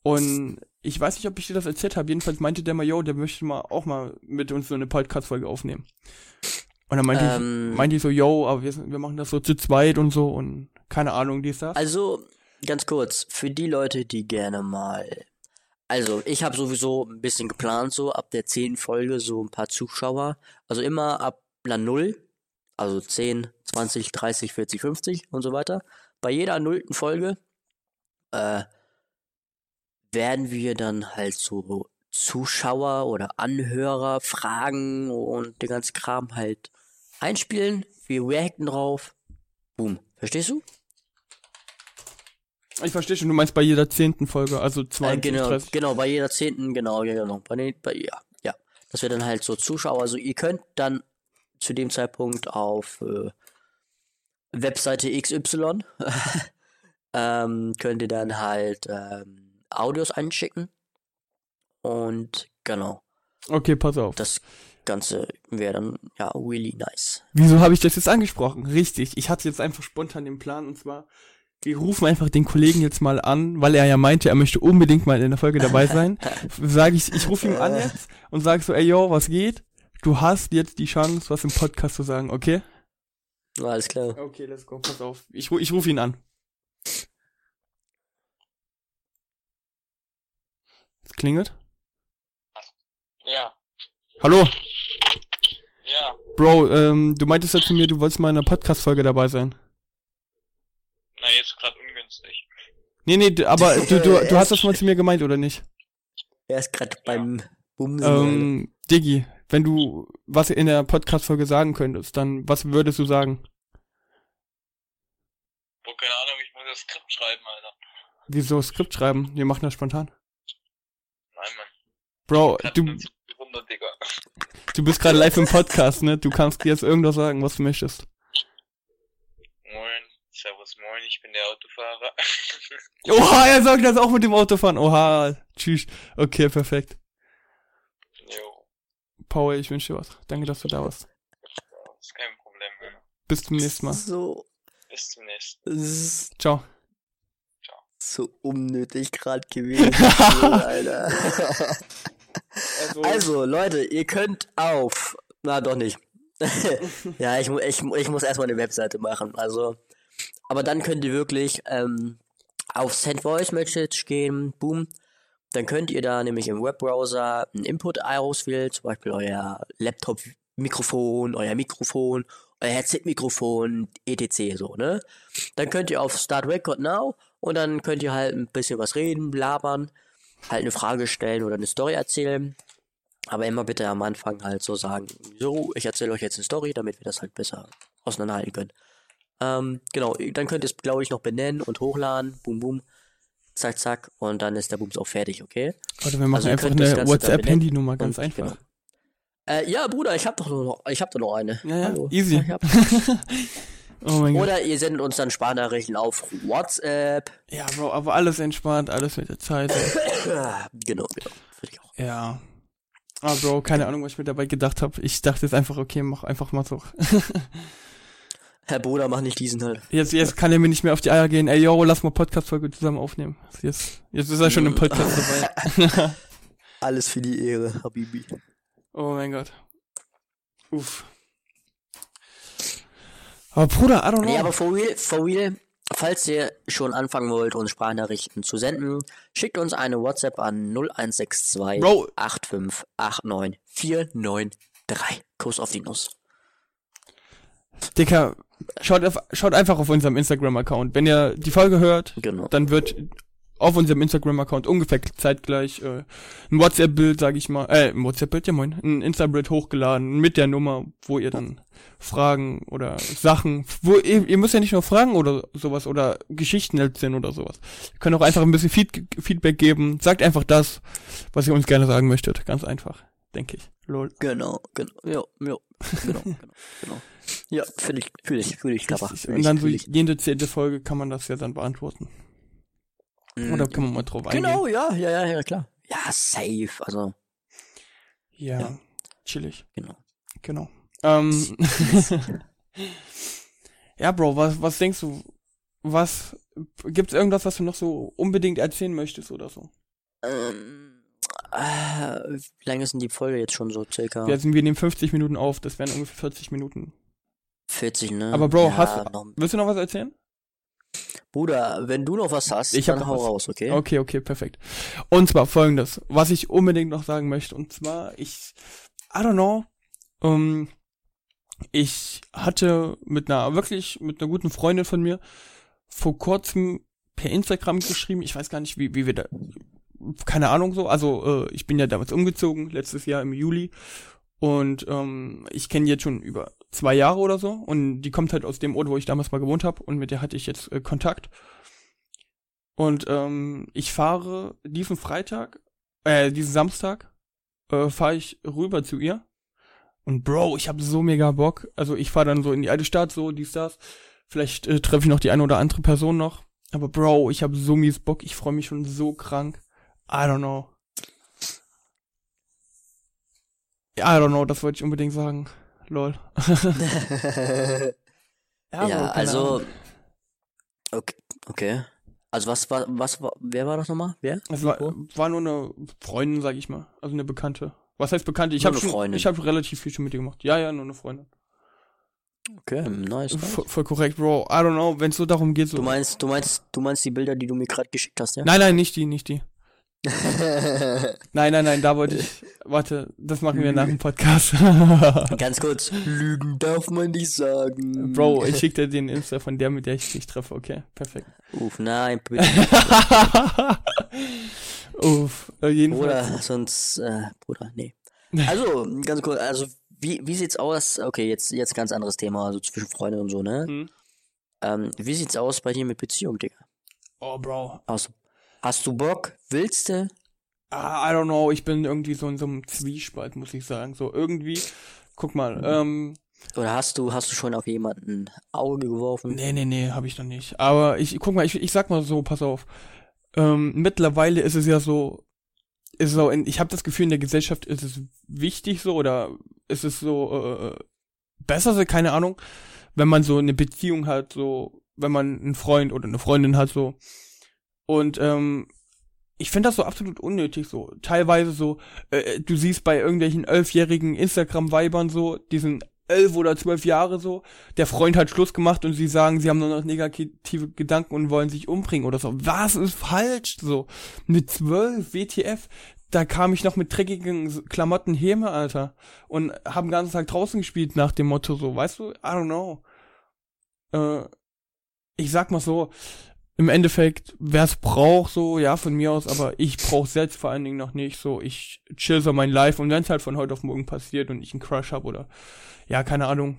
Und ich weiß nicht, ob ich dir das erzählt habe. Jedenfalls meinte der mal, yo, der möchte mal auch mal mit uns so eine Podcast-Folge aufnehmen. Und dann meinte, Ähm. ich, meinte ich so, yo, aber wir, wir machen das so zu zweit und so und keine Ahnung, dies, das. Also, ganz kurz, für die Leute, die gerne mal. Also, ich habe sowieso ein bisschen geplant, so ab der 10. Folge so ein paar Zuschauer. Also immer ab einer Null. Also 10, 20, 30, 40, 50 und so weiter. Bei jeder nullten Folge äh, werden wir dann halt so Zuschauer oder Anhörer Fragen und den ganzen Kram halt einspielen. Wir reacten drauf. Boom. Verstehst du? Ich verstehe schon, du meinst bei jeder zehnten Folge, also Äh, 20, genau, 30. genau, bei jeder zehnten, genau, ja, genau. Bei, bei, ja, ja. Das wäre dann halt so Zuschauer. Also ihr könnt dann zu dem Zeitpunkt auf äh, Webseite XY ähm, könnt ihr dann halt ähm, Audios einschicken. Und genau, Okay, pass auf. das Ganze wäre dann ja really nice. Wieso habe ich das jetzt angesprochen? Richtig, ich hatte jetzt einfach spontan den Plan und zwar, wir rufen einfach den Kollegen jetzt mal an, weil er ja meinte, er möchte unbedingt mal in der Folge dabei sein. Sage ich, ich rufe ihn an jetzt und sage so, ey yo, was geht? Du hast jetzt die Chance, was im Podcast zu sagen, okay? Alles klar. Okay, let's go, pass auf. Ich, ich rufe ihn an. Es klingelt. Ja, Hallo, ja, Bro, ähm, du meintest ja zu mir, du wolltest mal in einer Podcast-Folge dabei sein. Na jetzt gerade ungünstig. Nee, nee, aber du, du, du hast das mal zu mir gemeint, oder nicht? Er ist gerade beim Bumsen. Ähm, Diggi, wenn du was in der Podcast-Folge sagen könntest, dann was würdest du sagen? Boah, keine Ahnung, ich muss das Skript schreiben, Alter. Wieso Skript schreiben? Wir machen das spontan. Nein, Mann. Bro, du, Runde, Digga. du bist gerade live im Podcast, ne? Du kannst jetzt irgendwas sagen, was du möchtest. Servus, moin, ich bin der Autofahrer. Oha, er sagt das auch mit dem Autofahren. Oha, tschüss. Okay, perfekt. jo, Paul, ich wünsche dir was. Danke, dass du da warst. ist kein Problem, Mann. Bis zum nächsten Mal. So. Bis zum nächsten. s- Ciao. So unnötig gerade gewesen. Alter. Also, Leute, ihr könnt auf. Na, doch nicht. ja, ich, ich, ich muss erstmal eine Webseite machen. Also, aber dann könnt ihr wirklich ähm, auf Send Voice Message gehen. Boom. Dann könnt ihr da nämlich im Webbrowser einen Input auswählen, zum Beispiel euer Laptop-Mikrofon, euer Mikrofon, euer Headset-Mikrofon, etc. so, ne? Dann könnt ihr auf Start Record Now und dann könnt ihr halt ein bisschen was reden, labern, halt eine Frage stellen oder eine Story erzählen. Aber immer bitte am Anfang halt so sagen, so, ich erzähle euch jetzt eine Story, damit wir das halt besser auseinanderhalten können. Ähm, genau, dann könnt ihr es, glaube ich, noch benennen und hochladen. Boom, boom. Zack, zack. Und dann ist der Booms auch fertig, okay? Warte, wir machen Also einfach eine WhatsApp-Handynummer, ganz und- einfach. genau. Äh, ja, Bruder, ich hab doch noch, ich hab doch noch eine. Ja, ja, Hallo. easy. Oh mein Gott. oder ihr sendet uns dann Sprachnachrichten auf WhatsApp. Ja, Bro, aber alles entspannt, alles mit der Zeit. Genau, genau. Finde ich auch. Ja. Ah, Bro, keine Ahnung, was ich mir dabei gedacht habe. Ich dachte jetzt einfach, okay, mach einfach mal so. Herr Bruder, mach nicht diesen halt. Jetzt, jetzt kann er mir nicht mehr auf die Eier gehen. Ey, yo, lass mal Podcast-Folge zusammen aufnehmen. Jetzt, jetzt ist er schon im Podcast dabei. Alles für die Ehre, Habibi. Oh mein Gott. Uff. Aber Bruder, I don't know. Nee, aber for real, for real, falls ihr schon anfangen wollt, uns Sprachnachrichten zu senden, schickt uns eine WhatsApp an 0162 Bro. 8589 493. Kuss auf die Nuss. Dicker, schaut, auf, schaut einfach auf unserem Instagram-Account. Wenn ihr die Folge hört, Genau. dann wird auf unserem Instagram-Account ungefähr zeitgleich äh, ein WhatsApp-Bild, sag ich mal, äh, ein WhatsApp-Bild, ja moin, ein Insta-Bild hochgeladen mit der Nummer, wo ihr dann Fragen oder Sachen, wo ihr, ihr müsst ja nicht nur Fragen oder sowas oder Geschichten erzählen oder sowas. Ihr könnt auch einfach ein bisschen Feed Feedback geben. Sagt einfach das, was ihr uns gerne sagen möchtet. Ganz einfach. Denke ich. Lol. Genau, genau, ja, ja, genau, genau, genau. Ja, finde ich, fühle ich, fühle ich. Richtig. Und dann so jede zehnte Folge kann man das ja dann beantworten. Oder kann man mal drauf eingehen? Genau, ja, ja, ja, ja, klar. Ja, safe, also, Ja, Ja. chillig. genau. Genau. Ähm, ja, Bro, was, was denkst du? Was gibt's irgendwas, was du noch so unbedingt erzählen möchtest oder so? Ähm, äh, wie lange ist denn die Folge jetzt schon so circa? Wir, sind, wir nehmen 50 Minuten auf, das wären ungefähr 40 Minuten. 40, ne? Aber Bro, ja, hast du- Noch, Willst du noch was erzählen? Bruder, wenn du noch was hast, Ich hab dann noch hau was. raus, okay? Okay, okay, perfekt. Und zwar folgendes, was ich unbedingt noch sagen möchte, und zwar, ich, I don't know, ähm, ich hatte mit einer, wirklich, mit einer guten Freundin von mir vor kurzem per Instagram geschrieben, ich weiß gar nicht, wie, wie wir da, keine Ahnung so, also äh, ich bin ja damals umgezogen, letztes Jahr im Juli, und ähm, ich kenne jetzt schon über zwei Jahre oder so, und die kommt halt aus dem Ort, wo ich damals mal gewohnt habe, und mit der hatte ich jetzt äh, Kontakt. Und ähm, ich fahre diesen Freitag, äh, diesen Samstag, äh, fahre ich rüber zu ihr. Und Bro, ich habe so mega Bock. Also ich fahre dann so in die alte Stadt, so dies, das. Vielleicht äh, treffe ich noch die eine oder andere Person noch. Aber Bro, ich habe so mies Bock. Ich freue mich schon so krank. I don't know. I don't know, das wollte ich unbedingt sagen. Lol. ja, keine also, Ahnung. okay, okay. Also was war, was war, wer war das nochmal? Wer? Es war, war nur eine Freundin, sag ich mal. Also eine Bekannte. Was heißt Bekannte? Ich habe ich habe relativ viel schon mit ihr gemacht. Ja, ja, nur eine Freundin. Okay, nice. nice. Voll, voll korrekt, Bro. I don't know, wenn es so darum geht, so. Du meinst, du meinst, du meinst die Bilder, die du mir gerade geschickt hast, ja? nein, nein, nicht die, nicht die. Nein, nein, nein, da wollte ich. Warte, das machen wir nach dem Podcast. Ganz kurz. Lügen darf man nicht sagen. Bro, ich schick dir den Insta von der, mit der ich dich treffe, okay? Perfekt. Uff, nein, bitte. Uff, jedenfalls. Bruder, sonst, äh, Bruder, nee. Also, ganz kurz, also, wie, wie sieht's aus? Okay, jetzt, jetzt ganz anderes Thema, also zwischen Freunden und so, ne? Hm. Ähm, wie sieht's aus bei dir mit Beziehung, Digga? Oh, Bro. Hast, hast du Bock? Willst du? Ah, I don't know, ich bin irgendwie so in so einem Zwiespalt, muss ich sagen. So irgendwie, guck mal, ähm, Oder hast du, hast du schon auf jemanden Auge geworfen? Nee, nee, nee, habe ich noch nicht. Aber ich guck mal, ich, ich sag mal so, pass auf. Ähm, mittlerweile ist es ja so, ist so, in, ich habe das Gefühl, in der Gesellschaft ist es wichtig so oder ist es so äh, besser, so, keine Ahnung, wenn man so eine Beziehung hat, so, wenn man einen Freund oder eine Freundin hat, so. Und ähm, ich finde das so absolut unnötig, so. Teilweise so, äh, du siehst bei irgendwelchen elfjährigen Instagram-Weibern so, diesen elf oder zwölf Jahre so, der Freund hat Schluss gemacht und sie sagen, sie haben nur noch negative Gedanken und wollen sich umbringen oder so. Was ist falsch so? Mit zwölf, WTF, da kam ich noch mit dreckigen Klamotten Häme, Alter. Und haben den ganzen Tag draußen gespielt nach dem Motto so, weißt du? I don't know. Äh, ich sag mal so, im Endeffekt, wer es braucht, so, ja, von mir aus, aber ich brauch selbst vor allen Dingen noch nicht, so, ich chill so mein Life und wenn es halt von heute auf morgen passiert und ich einen Crush hab oder, ja, keine Ahnung,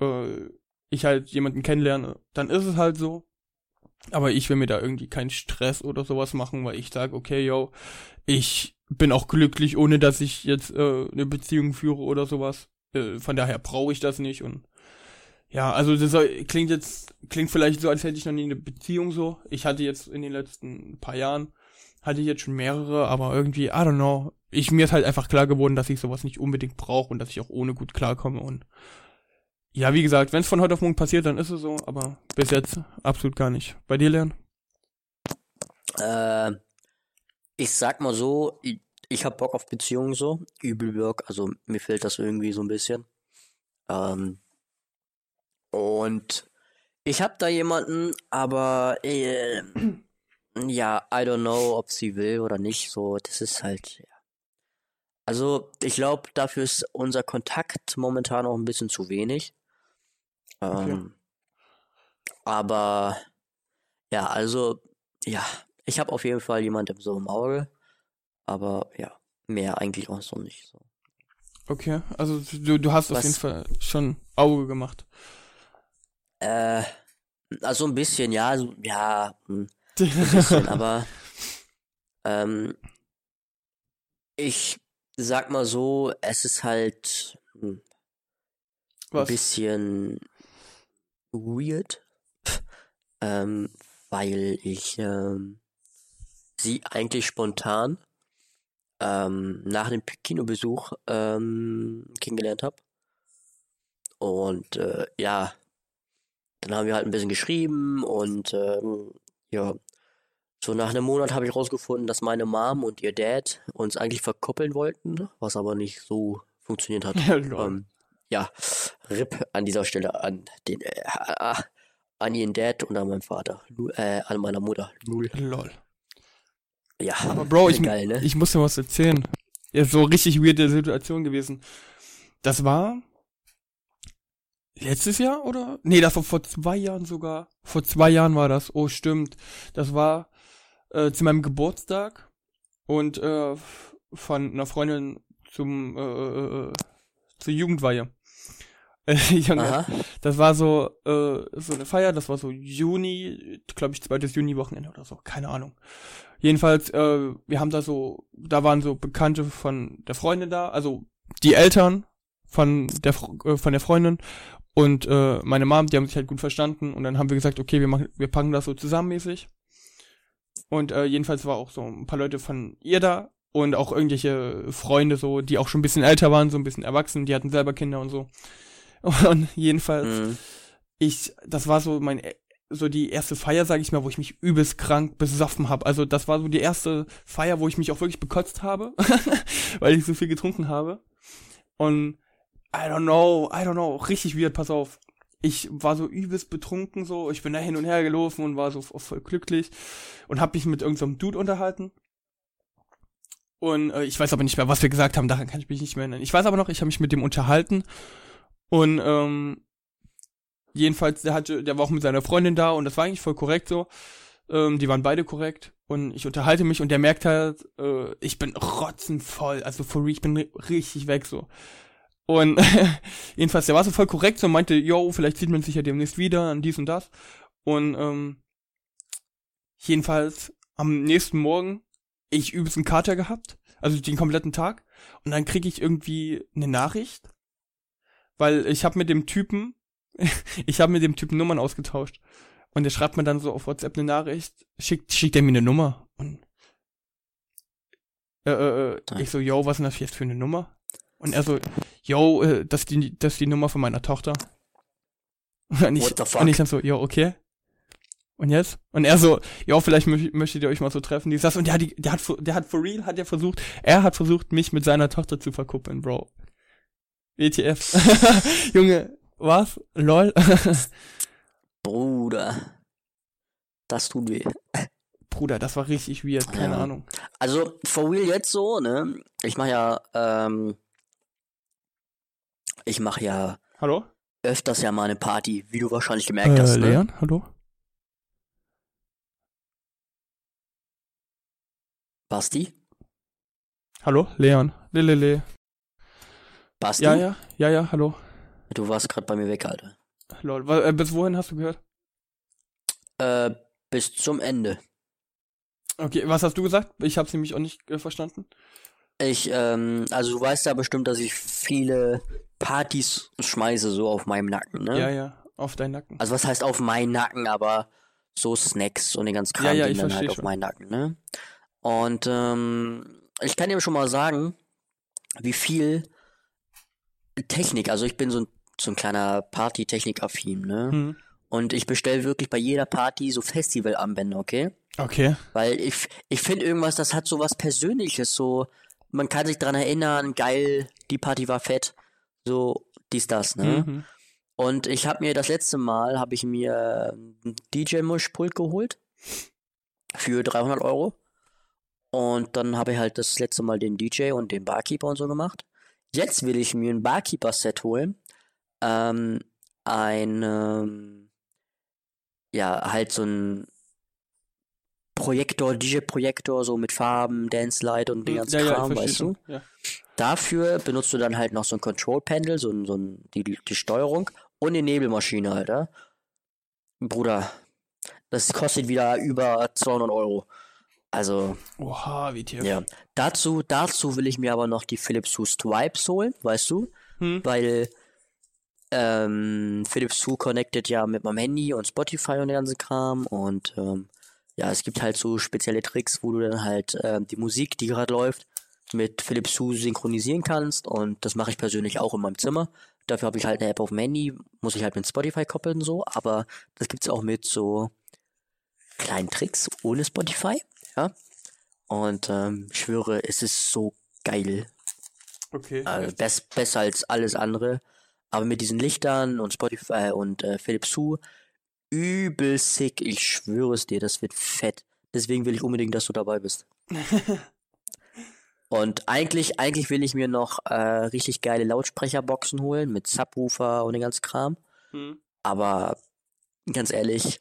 äh, ich halt jemanden kennenlerne, dann ist es halt so. Aber ich will mir da irgendwie keinen Stress oder sowas machen, weil ich sag, okay, yo, ich bin auch glücklich, ohne dass ich jetzt äh, eine Beziehung führe oder sowas. Äh, von daher brauche ich das nicht und ja, also das klingt jetzt, klingt vielleicht so, als hätte ich noch nie eine Beziehung so. Ich hatte jetzt in den letzten paar Jahren, hatte ich jetzt schon mehrere, aber irgendwie, I don't know. Ich, mir ist halt einfach klar geworden, dass ich sowas nicht unbedingt brauche und dass ich auch ohne gut klarkomme und ja, wie gesagt, wenn es von heute auf morgen passiert, dann ist es so, aber bis jetzt absolut gar nicht. Bei dir, Leon? Äh, ich sag mal so, ich, ich hab Bock auf Beziehungen so, übel Bock, also mir fehlt das irgendwie so ein bisschen. Ähm, und ich hab da jemanden, aber äh, ja, I don't know, ob sie will oder nicht, so, das ist halt, ja. Also, ich glaube, dafür ist unser Kontakt momentan auch ein bisschen zu wenig. Ähm, aber ja, also, ja, ich habe auf jeden Fall jemanden so im Auge, aber ja, mehr eigentlich auch so nicht. So. Okay, also du, du hast auf Was- jeden Fall schon Auge gemacht. Äh, also ein bisschen, ja, so, ja, hm, ein bisschen, aber ähm, ich sag mal so, es ist halt hm, ein Was? bisschen weird, ähm, weil ich ähm, sie eigentlich spontan ähm, nach dem Kinobesuch ähm, kennengelernt habe. Und äh, ja, dann haben wir halt ein bisschen geschrieben und ähm, ja, so nach einem Monat habe ich rausgefunden, dass meine Mom und ihr Dad uns eigentlich verkuppeln wollten, was aber nicht so funktioniert hat. Ähm, ja, RIP an dieser Stelle an den äh, ah, an ihren Dad und an meinen Vater, äh, an meiner Mutter. Null. Lol. Ja, Aber Bro, ich, geil, ne? ich muss dir was erzählen. Ja, so richtig weirde Situation gewesen. Das war letztes Jahr oder? Nee, das war vor zwei Jahren sogar. Vor zwei Jahren war das. Oh, stimmt. Das war äh, zu meinem Geburtstag und äh, von einer Freundin zum äh, äh, äh, zur Jugendweihe. Junge, das war so äh, so eine Feier, das war so Juni, glaube ich, zweites Juni-Wochenende oder so, keine Ahnung. Jedenfalls, äh, wir haben da so, da waren so Bekannte von der Freundin da, also die Eltern von der äh, von der Freundin und äh, meine Mom, die haben sich halt gut verstanden und dann haben wir gesagt, okay, wir machen, wir packen das so zusammenmäßig. Und äh, jedenfalls war auch so ein paar Leute von ihr da und auch irgendwelche Freunde so, die auch schon ein bisschen älter waren, so ein bisschen erwachsen, die hatten selber Kinder und so. Und jedenfalls Mhm. ich, das war so mein, so die erste Feier, sag ich mal, wo ich mich übelst krank besoffen habe. Also das war so die erste Feier, wo ich mich auch wirklich bekotzt habe, weil ich so viel getrunken habe. Und I don't know, I don't know, richtig weird, pass auf. Ich war so übelst betrunken so, ich bin da hin und her gelaufen und war so voll glücklich und hab mich mit irgendeinem Dude unterhalten. Und äh, ich weiß aber nicht mehr, was wir gesagt haben, daran kann ich mich nicht mehr erinnern. Ich weiß aber noch, ich habe mich mit dem unterhalten und ähm, jedenfalls, der hatte, der war auch mit seiner Freundin da und das war eigentlich voll korrekt so. Ähm, die waren beide korrekt und ich unterhalte mich und der merkt halt, äh, ich bin rotzenvoll, also for real, ich bin ri- richtig weg so. Und jedenfalls, der war so voll korrekt so und meinte, yo, vielleicht sieht man sich ja demnächst wieder an dies und das. Und ähm, jedenfalls am nächsten Morgen ich übelst einen Kater gehabt, also den kompletten Tag. Und dann kriege ich irgendwie eine Nachricht, weil ich habe mit dem Typen, ich habe mit dem Typen Nummern ausgetauscht. Und der schreibt mir dann so auf WhatsApp eine Nachricht, schickt, schickt er mir eine Nummer. Und äh, äh, äh, ich so, yo, was ist denn das jetzt für eine Nummer? Und er so, yo, äh, das ist die, das ist die Nummer von meiner Tochter. Und ich, What the fuck? und ich dann so, yo, okay. Und jetzt? Und er so, ja, vielleicht mö möchtet ihr euch mal so treffen, dies, das. Und der, hat die, der hat, der hat for real, hat ja versucht, er hat versucht, mich mit seiner Tochter zu verkuppeln, Bro. WTF. Junge, was? Lol. Bruder. Das tut weh. Bruder, das war richtig weird, keine Ja. Ahnung. Also, for real jetzt so, ne? Ich mach ja, ähm, ich mach ja Hallo? öfters ja mal eine Party, wie du wahrscheinlich gemerkt hast, ne? Äh, Leon, hallo? Basti? Hallo? Leon. Lelele. Basti? Ja, ja, ja, ja, hallo. Du warst gerade bei mir weg, Alter. Lol. Äh, bis wohin hast du gehört? Äh, bis zum Ende. Okay, was hast du gesagt? Ich hab's nämlich auch nicht äh, verstanden. Ich, ähm, also du weißt ja bestimmt, dass ich viele Partys schmeiße, so auf meinem Nacken, ne? Ja, ja, auf deinen Nacken. Also was heißt auf meinen Nacken, aber so Snacks und den ganzen Kram Ja, ja, ich dann halt auf schon. meinen Nacken, ne? Und ähm, ich kann dir schon mal sagen, wie viel Technik, also ich bin so ein, so ein kleiner Party-Technik-affin, ne? Hm. Und ich bestelle wirklich bei jeder Party so Festival-Armbänder, okay? Okay. Weil ich, ich finde irgendwas, das hat so was Persönliches, so, man kann sich dran erinnern, geil, die Party war fett, so, dies, das, ne? Mhm. Und ich habe mir das letzte Mal, habe ich mir ein DJ-Mischpult geholt für 300 Euro. Und dann habe ich halt das letzte Mal den DJ und den Barkeeper und so gemacht. Jetzt will ich mir ein Barkeeper-Set holen. Ähm, ein, ähm, ja, halt so ein Projektor, DJ-Projektor, so mit Farben, Dance Light und den ganzen ja, ja, Kram, verstehe weißt du? Ja. Dafür benutzt du dann halt noch so ein Control Panel, so, so ein, die, die Steuerung und die Nebelmaschine, Alter. Bruder, das kostet wieder über 200 Euro. Also, Oha, WTF. ja. Dazu, dazu will ich mir aber noch die Philips Hue Stripes holen, weißt du? Hm? Weil ähm, Philips Hue connected ja mit meinem Handy und Spotify und den ganzen Kram und ähm, ja, es gibt halt so spezielle Tricks, wo du dann halt ähm, die Musik, die gerade läuft, mit Philips Hue synchronisieren kannst und das mache ich persönlich auch in meinem Zimmer. Dafür habe ich halt eine App auf dem Handy, muss ich halt mit Spotify koppeln so, aber das gibt's auch mit so kleinen Tricks ohne Spotify, ja. Und ähm, ich schwöre, es ist so geil. Okay. Also bess, besser als alles andere. Aber mit diesen Lichtern und Spotify und äh, Philips Hue, übel sick. Ich schwöre es dir, das wird fett. Deswegen will ich unbedingt, dass du dabei bist. und eigentlich, eigentlich will ich mir noch äh, richtig geile Lautsprecherboxen holen mit Subwoofer und den ganzen Kram. Hm? Aber ganz ehrlich,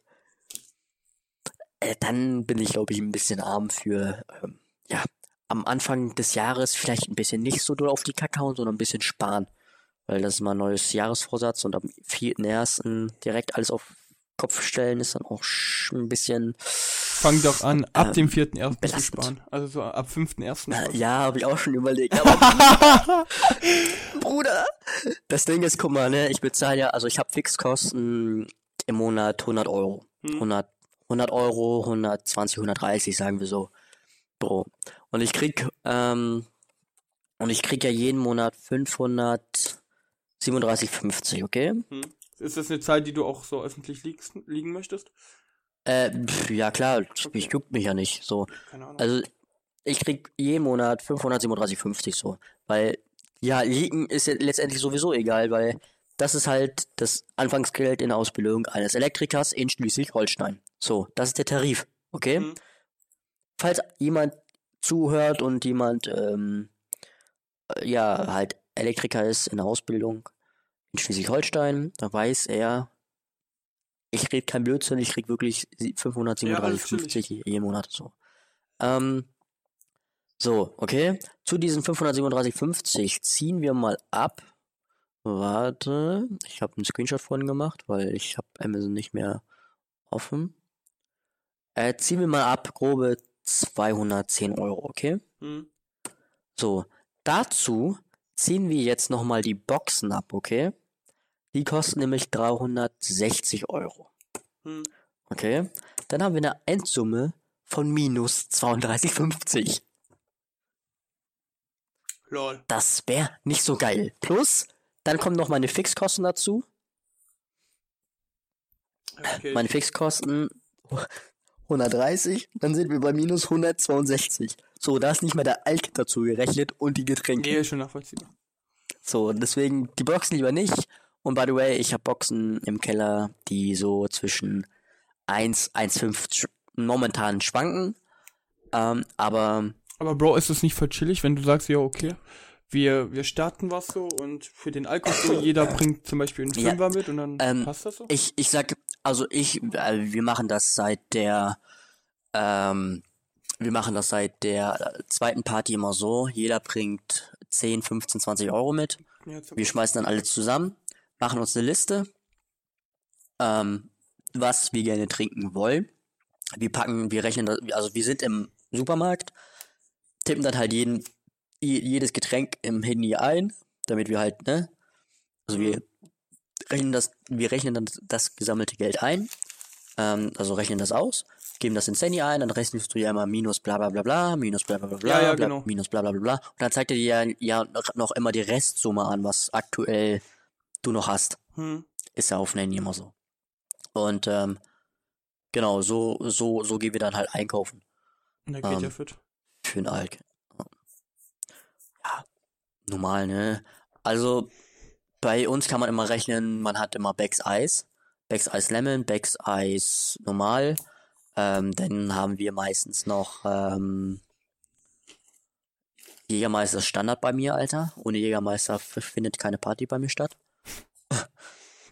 äh, dann bin ich, glaube ich, ein bisschen arm für, ähm, ja, am Anfang des Jahres vielleicht ein bisschen nicht so doll auf die Kacke hauen, sondern ein bisschen sparen. Weil das ist mal ein neues Jahresvorsatz und am 4.1. direkt alles auf Kopf stellen ist dann auch ein bisschen, Fang doch an, ab Ähm, dem 4.1. zu sparen. Also so ab 5.1. äh, quasi. ja, habe ich auch schon überlegt, aber Bruder, das Ding ist, guck mal, ne, ich bezahle ja, also ich habe Fixkosten im Monat 100 Euro. Hm? 100, 100 Euro, 120, 130, sagen wir so. Bro. Und ich krieg, ähm, und ich krieg ja jeden Monat 537,50, okay? Hm? Ist das eine Zeit, die du auch so öffentlich liegst, liegen möchtest? Äh, pf, ja klar, ich juckt mich ja nicht, so. Also, ich krieg jeden Monat 537,50 so. Weil, ja, liegen ist ja letztendlich sowieso egal, weil das ist halt das Anfangsgeld in der Ausbildung eines Elektrikers in Schleswig-Holstein. So, das ist der Tarif, okay? Hm? falls jemand zuhört und jemand, ähm, äh, ja, halt Elektriker ist in der Ausbildung in Schleswig-Holstein, da weiß er, ich rede kein Blödsinn, ich krieg wirklich sie- Ja, alles 537,50 jeden Monat so. Ähm, so, okay. Zu diesen 537,50 ziehen wir mal ab. Warte, ich habe einen Screenshot vorhin gemacht, weil ich habe Amazon nicht mehr offen. Äh, ziehen wir mal ab, grobe 210 Euro, okay? Hm? So, dazu ziehen wir jetzt nochmal die Boxen ab, okay? Die kosten nämlich 360 Euro, Hm? okay? Dann haben wir eine Endsumme von minus 32,50. Lol. Das wäre nicht so geil. Plus, dann kommen noch meine Fixkosten dazu. Okay. Meine Fixkosten 130, dann sind wir bei minus 162. So, da ist nicht mehr der Alk dazu gerechnet und die Getränke. Nee, schon nachvollziehbar. So, deswegen die Boxen lieber nicht. Und by the way, ich habe Boxen im Keller, die so zwischen 1, 1,5 sch- momentan schwanken. Ähm, aber Aber Bro, ist es nicht voll chillig, wenn du sagst, ja, okay, wir, wir starten was so und für den Alkohol, jeder bringt zum Beispiel einen Ja, Fünfer mit und dann ähm, passt das so? ich, ich sag, also ich, äh, wir machen das seit der, ähm, wir machen das seit der zweiten Party immer so. Jeder bringt 10, 15, 20 Euro mit. Ja, Wir schmeißen dann alle zusammen, machen uns eine Liste, ähm, was wir gerne trinken wollen. Wir packen, wir rechnen, also wir sind im Supermarkt, tippen dann halt jeden, je- jedes Getränk im Handy ein, damit wir halt, ne, also wir rechnen das, wir rechnen dann das gesammelte Geld ein, ähm, also rechnen das aus, geben das ins Handy ein, dann rechnest du ja immer minus bla bla bla bla, minus bla bla bla bla, Ja, ja, bla, genau. minus bla bla bla bla. Und dann zeigt er dir ja, ja noch immer die Restsumme an, was aktuell du noch hast. Hm? Ist ja auf Handy immer so. Und ähm, genau, so, so, so gehen wir dann halt einkaufen Na, geht Ähm, ja fit. für den Alk. Ja, normal, ne? Also bei uns kann man immer rechnen, man hat immer Becks Eis, Becks Eis Lemon, Becks Eis normal. Ähm, dann haben wir meistens noch ähm, Jägermeister Standard bei mir, Alter. Ohne Jägermeister findet keine Party bei mir statt.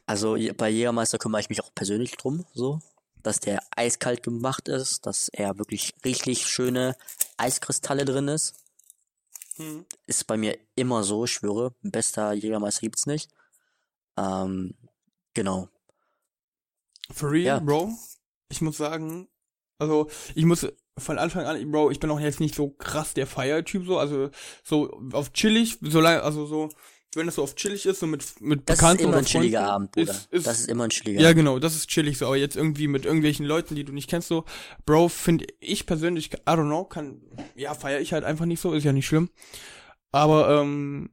Also bei Jägermeister kümmere ich mich auch persönlich drum, so, dass der eiskalt gemacht ist, dass er wirklich richtig schöne Eiskristalle drin ist. Hm? Ist bei mir immer so, ich schwöre. Bester Jägermeister gibt's nicht. Ähm, genau. For real, Ja. Bro? Ich muss sagen, also ich muss von Anfang an, Bro, ich bin auch jetzt nicht so krass der Feiertyp so, also so auf chillig, solange, also so, wenn das so auf chillig ist, so mit, mit Das Bekannten ist immer ein chilliger Freunden, Abend, Bruder. Ist, ist, das ist immer ein chilliger ja, genau, das ist chillig so, aber jetzt irgendwie mit irgendwelchen Leuten, die du nicht kennst, so, Bro, finde ich persönlich, I don't know, kann, ja, feiere ich halt einfach nicht so, ist ja nicht schlimm. Aber, ähm,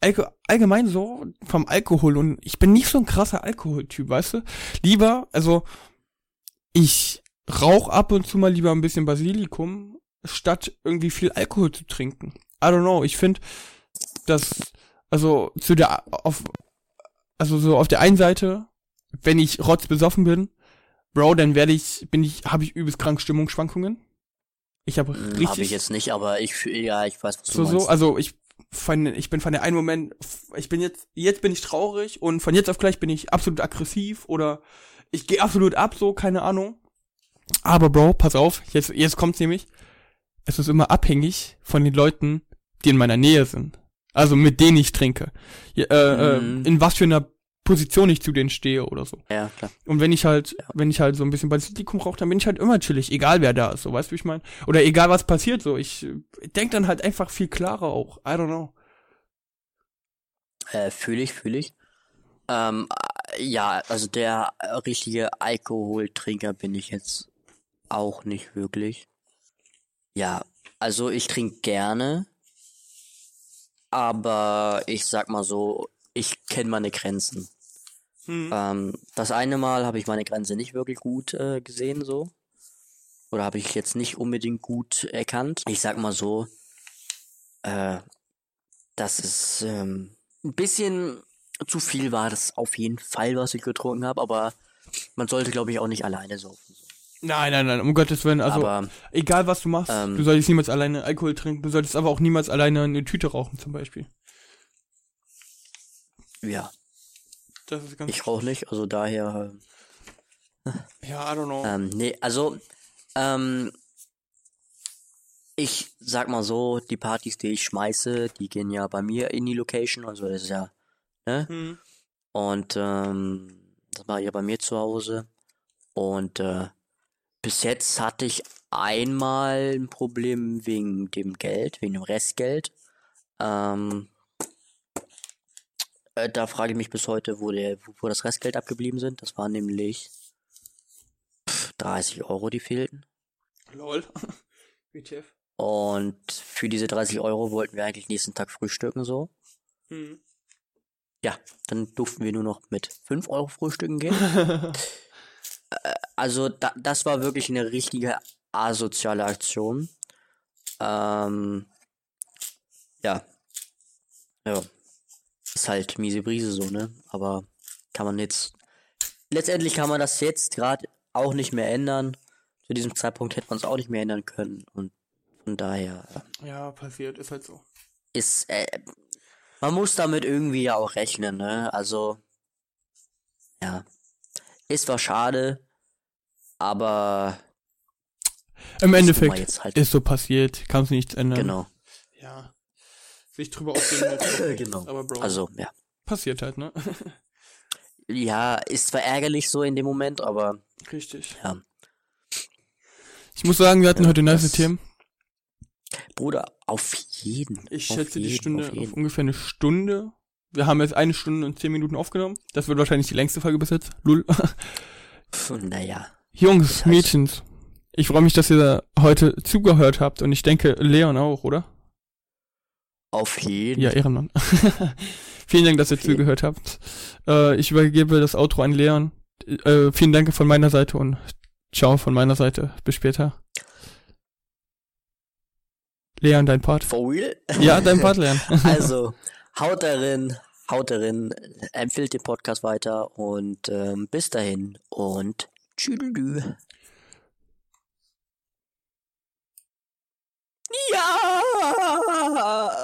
allge allgemein so vom Alkohol und ich bin nicht so ein krasser Alkoholtyp, weißt du? Lieber, also, ich rauch ab und zu mal lieber ein bisschen Basilikum, statt irgendwie viel Alkohol zu trinken. I don't know, ich finde, dass, also, zu der, auf, also so auf der einen Seite, wenn ich rotzbesoffen bin, Bro, dann werde ich, bin ich, habe ich übelst krank Stimmungsschwankungen. Ich habe Hm, richtig Hab ich jetzt nicht, aber ich, ja, ich weiß, was du so meinst. so, also ich von, ich bin von der einen Moment, ich bin jetzt, jetzt bin ich traurig und von jetzt auf gleich bin ich absolut aggressiv oder ich gehe absolut ab, so, keine Ahnung. Aber Bro, pass auf, jetzt, jetzt kommt's nämlich, es ist immer abhängig von den Leuten, die in meiner Nähe sind. Also mit denen ich trinke. Ja, äh, Mhm. äh, in was für einer Position ich zu denen stehe oder so. ja, klar. Und wenn ich halt, wenn ich halt so ein bisschen Basilikum rauche, dann bin ich halt immer chillig, egal wer da ist, so, weißt du, wie ich meine? Oder egal was passiert, so, ich äh, denk dann halt einfach viel klarer auch, I don't know. Äh, fühle ich, fühle ich. Ähm, äh, ja, also der äh, richtige Alkoholtrinker bin ich jetzt auch nicht wirklich. Ja, also ich trinke gerne, aber ich sag mal so, ich kenne meine Grenzen. Hm. Ähm, das eine Mal habe ich meine Grenze nicht wirklich gut äh, gesehen, so. Oder habe ich jetzt nicht unbedingt gut erkannt. Ich sag mal so, äh, dass es ähm, ein bisschen zu viel war, das auf jeden Fall, was ich getrunken habe, aber man sollte, glaube ich, auch nicht alleine saufen. Nein, nein, nein, um Gottes Willen, also, aber egal was du machst, ähm, du solltest niemals alleine Alkohol trinken, du solltest aber auch niemals alleine eine Tüte rauchen, zum Beispiel. ja, Das ist ganz, ich rauche nicht, also daher, ja, I don't know. ähm, nee, also, ähm, ich sag mal so, die Partys, die ich schmeiße, die gehen ja bei mir in die Location, also das ist ja, ne? Hm. Und ähm, das mache ich ja bei mir zu Hause. Und äh, bis jetzt hatte ich einmal ein Problem wegen dem Geld, wegen dem Restgeld. Ähm, äh, da frage ich mich bis heute, wo, der, wo das Restgeld abgeblieben sind. Das waren nämlich pff, 30 Euro, die fehlten. Lol. WTF. Und für diese 30 Euro wollten wir eigentlich nächsten Tag frühstücken so. Hm. Ja, dann durften wir nur noch mit 5 Euro frühstücken gehen. Also da, das war wirklich eine richtige asoziale Aktion. Ähm, ja. Ja. Ist halt miese Brise so, ne? Aber kann man jetzt. Letztendlich kann man das jetzt gerade auch nicht mehr ändern. Zu diesem Zeitpunkt hätte man es auch nicht mehr ändern können. Und von daher ja, passiert, ist halt so. ist. Äh, man muss damit irgendwie ja auch rechnen, ne? Also. Ja. Ist zwar schade, aber Im Endeffekt jetzt halt. ist so passiert, kannst nichts ändern. Genau. Ja. Sich drüber aufregen halt. genau. Aber Bro, Also, ja. passiert halt, ne? Ja, ist zwar ärgerlich so in dem Moment, aber Richtig. ja. Ich muss sagen, wir hatten Ja, heute nice Themen. Bruder, auf jeden. Ich auf schätze die jeden, Stunde auf auf, ungefähr eine Stunde. Wir haben jetzt eine Stunde und zehn Minuten aufgenommen. Das wird wahrscheinlich die längste Folge bis jetzt. Lul. Naja. Jungs, Das heißt- Mädchens. Ich freue mich, dass ihr heute zugehört habt und ich denke, Leon auch, oder? Auf jeden. Ja, Ehrenmann. vielen Dank, dass ihr jeden. zugehört habt. Äh, ich übergebe das Outro an Leon. Äh, vielen Dank von meiner Seite und ciao von meiner Seite. Bis später. Leon, dein Part. For real? Ja, dein Part, Leon. Also, Haut darin, haut darin, empfiehlt den Podcast weiter und ähm, bis dahin und tschüss. Ja!